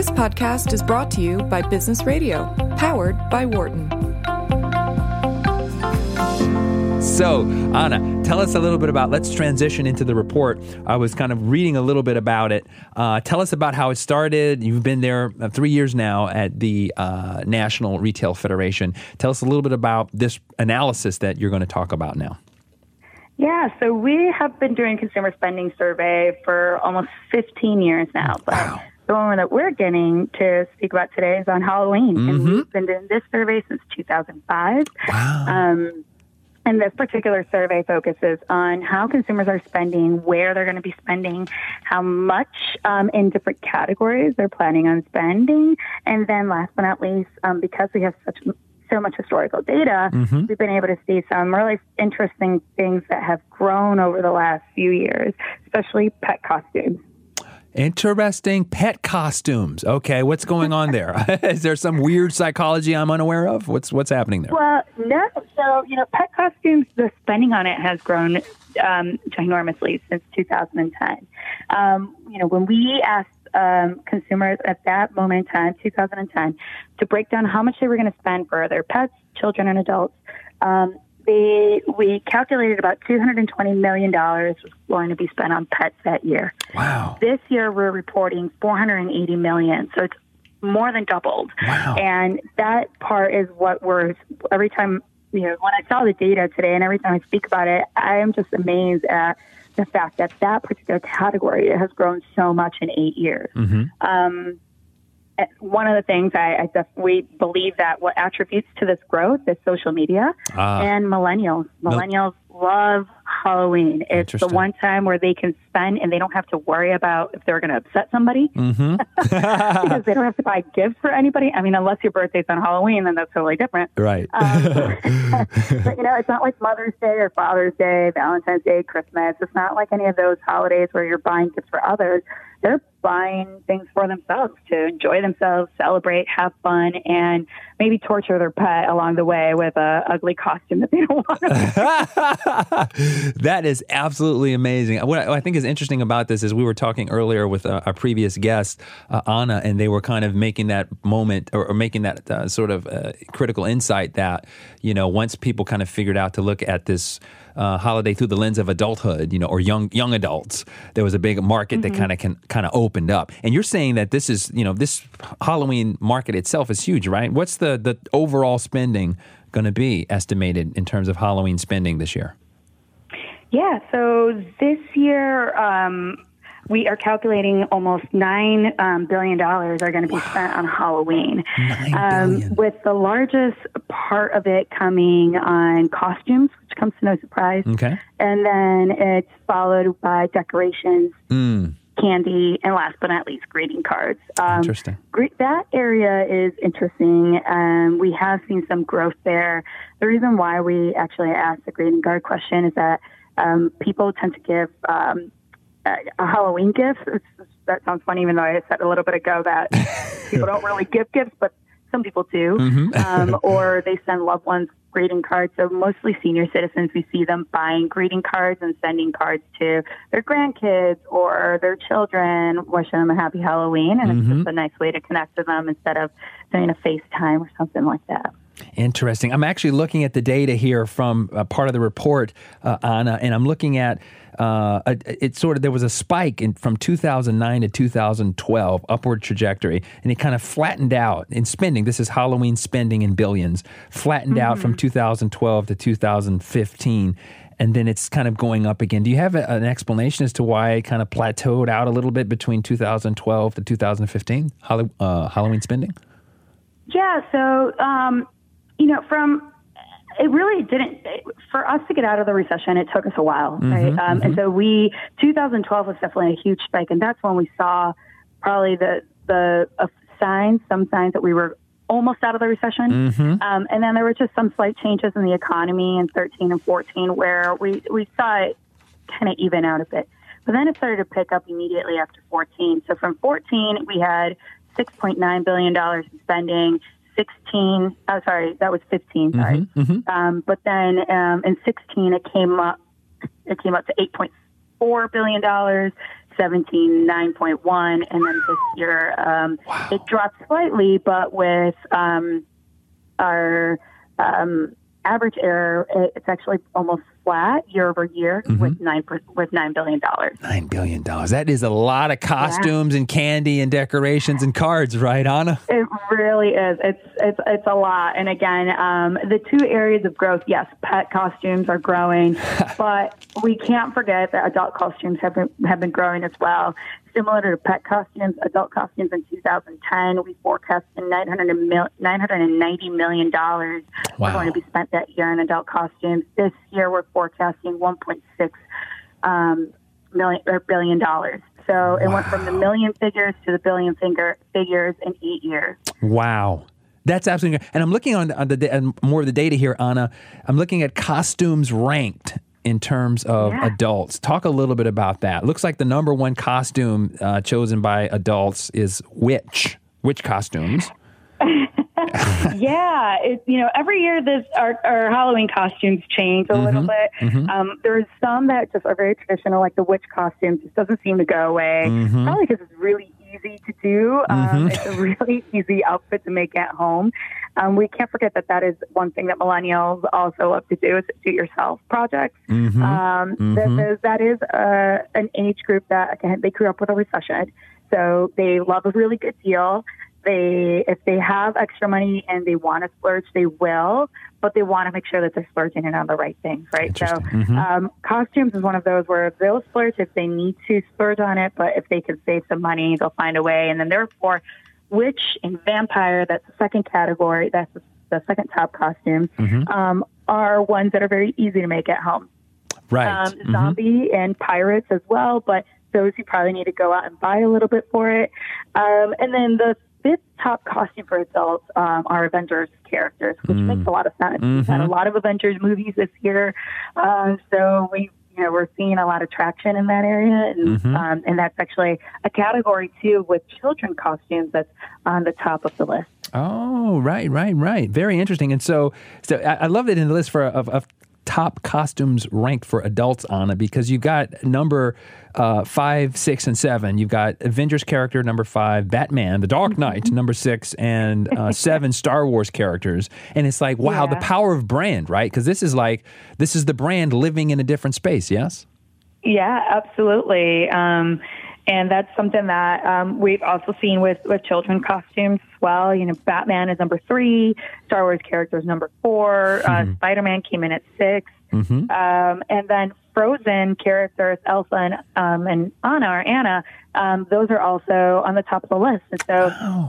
This podcast is brought to you by Business Radio, powered by Wharton. So, Ana, tell us a little bit about. Let's transition into the report. I was kind of reading a little bit about it. Uh, tell us about how it started. You've been there uh, three years now at the uh, National Retail Federation. Tell us a little bit about this analysis that you're going to talk about now. Yeah, so we have been doing consumer spending survey for almost 15 years now. But Wow. The one that we're getting to speak about today is on Halloween. And Mhm. we've been doing this survey since 2005. Wow. Um, and this particular survey focuses on how consumers are spending, where they're going to be spending, how much um, in different categories they're planning on spending, and then last but not least, um, because we have such so much historical data, Mhm. we've been able to see some really interesting things that have grown over the last few years, especially pet costumes. Interesting pet costumes. Okay, what's going on there? Is there some weird psychology I'm unaware of? What's what's happening there? Well, no. So, you know, pet costumes, the spending on it has grown um, ginormously since 2010. Um, you know, when we asked um, consumers at that moment in time, 2010, to break down how much they were going to spend for their pets, children, and adults, um, they, we calculated about $220 million was going to be spent on pets that year. Wow. This year, we're reporting 480 million. So it's more than doubled. Wow. And that part is what we're every time you know when I saw the data today, and every time I speak about it, I am just amazed at the fact that that particular category has grown so much in eight years. hmm Um, one of the things I, I definitely believe that what attributes to this growth is social media Ah. and millennials. Mil- Millennials love Halloween. It's the one time where they can spend and they don't have to worry about if they're going to upset somebody hmm because they don't have to buy gifts for anybody. I mean, unless your birthday's on Halloween, then that's totally different. right. Um, but you know, it's not like Mother's Day or Father's Day, Valentine's Day, Christmas. It's not like any of those holidays where you're buying gifts for others. They're buying things for themselves to enjoy themselves, celebrate, have fun, and maybe torture their pet along the way with a ugly costume that they don't want. To that is absolutely amazing. What I think is interesting about this is we were talking earlier with uh, our previous guest, uh, Ana, and they were kind of making that moment or, or making that uh, sort of uh, critical insight that, you know, once people kind of figured out to look at this uh, holiday through the lens of adulthood, you know, or young young adults, there was a big market that kind of can kind of opened up. And you're saying that this is, you know, this Halloween market itself is huge, right? What's the the overall spending going to be estimated in terms of Halloween spending this year? Yeah, so this year um, we are calculating almost nine um, billion dollars are going to be spent on Halloween, um, with the largest part of it coming on costumes, comes to no surprise, Okay. and then it's followed by decorations, Mm, candy, and last but not least, greeting cards. Um, interesting. Great. That area is interesting. Um, we have seen some growth there. The reason why we actually asked the greeting card question is that um, people tend to give um, a, a Halloween gift. It's, that sounds funny, even though I said a little bit ago that people don't really give gifts, but some people do. Mhm. um, or they send loved ones greeting cards. So mostly senior citizens, we see them buying greeting cards and sending cards to their grandkids or their children, wishing them a happy Halloween. And it's Mhm. just a nice way to connect with them instead of doing a FaceTime or something like that. Interesting. I'm actually looking at the data here from uh, part of the report, uh, Ana, and I'm looking at uh, it sort of there was a spike in, from 2009 to 2012 upward trajectory, and it kind of flattened out in spending. This is Halloween spending in billions, flattened out from 2012 to 2015. And then it's kind of going up again. Do you have a, an explanation as to why it kind of plateaued out a little bit between 2012 to 2015? Hallow- uh, Halloween spending? Yeah, so um, you know, from it really didn't for us to get out of the recession. It took us a while, right? Um, And so we 2012 was definitely a huge spike, and that's when we saw probably the the uh, signs, some signs that we were almost out of the recession. Mm-hmm. Um, and then there were just some slight changes in the economy in 13 and 14 where we, we saw it kind of even out a bit. But then it started to pick up immediately after 14. So from 14, we had $6.9 billion in spending. 16, oh, sorry, that was 15, sorry. Mhm. Um, but then um, in 16, it came up, it came up to 8.4 billion dollars. 2017 9.1, and then this year um, it dropped slightly, but with um, our um, average error, it's actually almost flat year over year with nine with nine billion dollars. Nine billion dollars. That is a lot of costumes and candy and decorations and cards, right, Ana? It really is. It's it's it's a lot. And again, um, the two areas of growth. Yes, pet costumes are growing, but we can't forget that adult costumes have been have been growing as well. Similar to pet costumes, adult costumes in 2010, we forecast 900 mil, 990 million dollars Wow. are going to be spent that year in adult costumes. This year, we're forecasting 1.6 um, million or billion dollars. So it went from the million figures to the billion finger figures in eight years. Wow. That's absolutely. And I'm looking on, on the and more of the data here, Ana. I'm looking at costumes ranked in terms of Yeah. adults. Talk a little bit about that. Looks like the number one costume uh, chosen by adults is witch. Witch costumes. yeah, it, you know, every year this our, our Halloween costumes change a little bit. Um, there's some that just are very traditional, like the witch costume, just doesn't seem to go away. Probably because it's really easy to do. Um, It's a really easy outfit to make at home. Um, we can't forget that that is one thing that millennials also love to do is do-it-yourself projects. Um, this is, that is uh, an age group that again they grew up with a recession, so they love a really good deal. They, if they have extra money and they want to splurge, they will, but they want to make sure that they're splurging it on the right things, right? So, Interesting. um, costumes is one of those where they'll splurge if they need to splurge on it, but if they can save some money, they'll find a way. And then therefore, witch and vampire, that's the second category, that's the, the second top costume, um, are ones that are very easy to make at home Right. um, zombie and pirates as well, but those you probably need to go out and buy a little bit for it. Um, and then the fifth top costume for adults um, are Avengers characters, which makes a lot of sense. We've had a lot of Avengers movies this year, uh, so we. You know, we're seeing a lot of traction in that area, and um, and that's actually a category too with children costumes that's on the top of the list. Oh, right, right, right. Very interesting. And so, so I, I love that in the list for of, of top costumes ranked for adults, on it because you've got number uh, five, six, and seven. You've got Avengers character number five, Batman, The Dark Knight number six, and uh, seven Star Wars characters. And it's like, wow, the power of brand, right? Because this is like this is the brand living in a different space. Yes. Yeah, absolutely. Um, and that's something that um, we've also seen with, with children costumes as well. You know, Batman is number three, Star Wars characters number four, uh, Spider Man came in at 6 um, and then Frozen characters Elsa and, um, and Anna or Anna, um, those are also on the top of the list. And so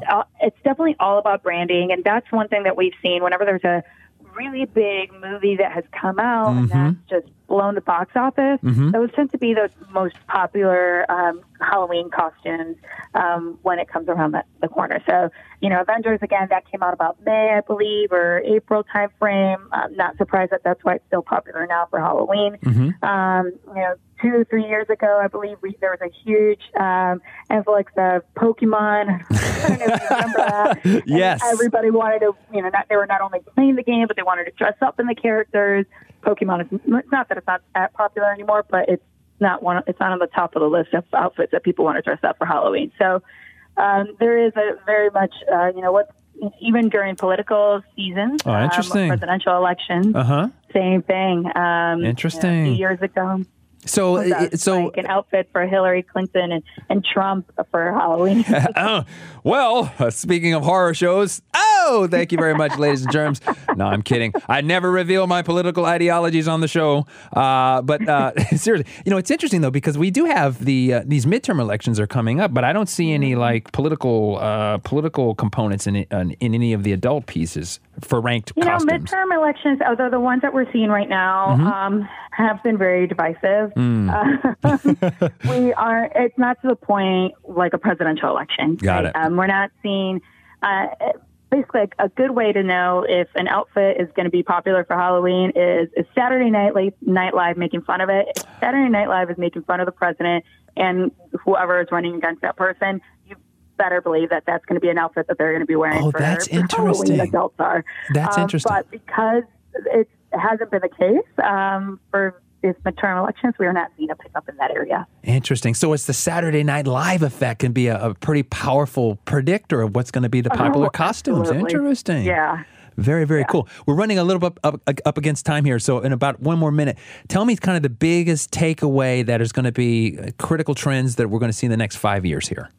uh, it's definitely all about branding, and that's one thing that we've seen whenever there's a really big movie that has come out and that's just blown the box office. Those tend to be the most popular um, Halloween costumes um, when it comes around the, the corner. So, you know, Avengers again that came out about May, I believe, or April time frame. I'm not surprised that that's why it's still popular now for Halloween. Um, you know, two three years ago, I believe we, there was a huge um, influx of Pokemon. I don't know if you remember that. And Yes. everybody wanted to, you know, not, they were not only playing the game, but they wanted to dress up in the characters. Pokemon is not that it's not that popular anymore, but it's not one. It's not on the top of the list of outfits that people want to dress up for Halloween. So um, there is a very much, uh, you know, what even during political seasons, Oh, interesting. um, presidential elections, Uh huh. same thing. Um, Interesting. You know, years ago, So, was it- so like an outfit for Hillary Clinton and, and Trump for Halloween. Oh, well, uh, speaking of horror shows, oh, thank you very much, ladies and germs. No, I'm kidding. I never reveal my political ideologies on the show. Uh, but uh, seriously, you know, it's interesting though because we do have the uh, these midterm elections are coming up, but I don't see any like political uh, political components in, in in any of the adult pieces for ranked You know, midterm elections, although the ones that we're seeing right now Mm-hmm. um, have been very divisive. Mm. We are. It's not to the point like a presidential election. Got right? it. Um, we're not seeing. Uh, basically, a good way to know if an outfit is going to be popular for Halloween is is Saturday Night Li- Night Live making fun of it. If Saturday Night Live is making fun of the president and whoever is running against that person. You better believe that that's going to be an outfit that they're going to be wearing. Oh, for, that's for Halloween, interesting. Adults are. That's Um, interesting. But because it hasn't been the case um, for this midterm elections, we are not seeing a pickup in that area. Interesting. So it's the Saturday Night Live effect can be a, a pretty powerful predictor of what's going to be the popular Oh, costumes. absolutely. Interesting. Yeah. Very, very cool. We're running a little bit up, up, up against time here. So, in about one more minute, tell me kind of the biggest takeaway that is going to be uh, critical trends that we're going to see in the next five years here.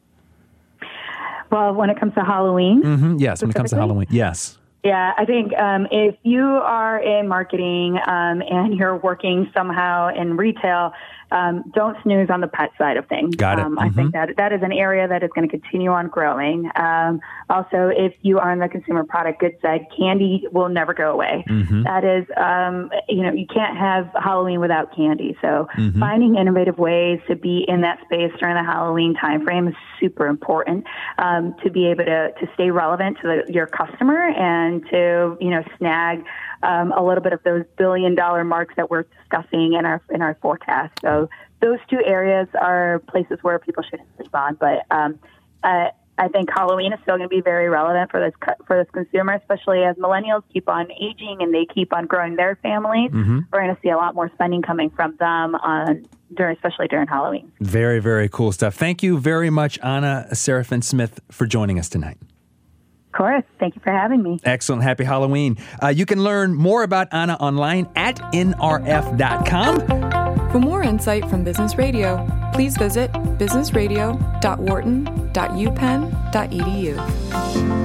Well, when it comes to Halloween, hmm Yes, when it comes to Halloween. Yes. Yeah, I think um, if you are in marketing um, and you're working somehow in retail, um, don't snooze on the pet side of things. Got it. Um, I think that that is an area that is going to continue on growing. Um, also, if you are in the consumer product goods side, candy will never go away. That is, um, you know, you can't have Halloween without candy. So finding innovative ways to be in that space during the Halloween timeframe is super important um, to be able to, to stay relevant to the, your customer and to, you know, snag um, a little bit of those billion dollar marks that we're discussing in our in our forecast. So those two areas are places where people shouldn't sleep on. But um, uh, I think Halloween is still going to be very relevant for this for this consumer, especially as millennials keep on aging and they keep on growing their families. We're going to see a lot more spending coming from them on during, especially during Halloween. Very, very cool stuff. Thank you very much, Ana Serafin Smith, for joining us tonight. Of course, thank you for having me. Excellent. Happy Halloween. Uh, you can learn more about Ana online at nrf.com. For more insight from Business Radio, please visit businessradio.wharton.upenn.edu.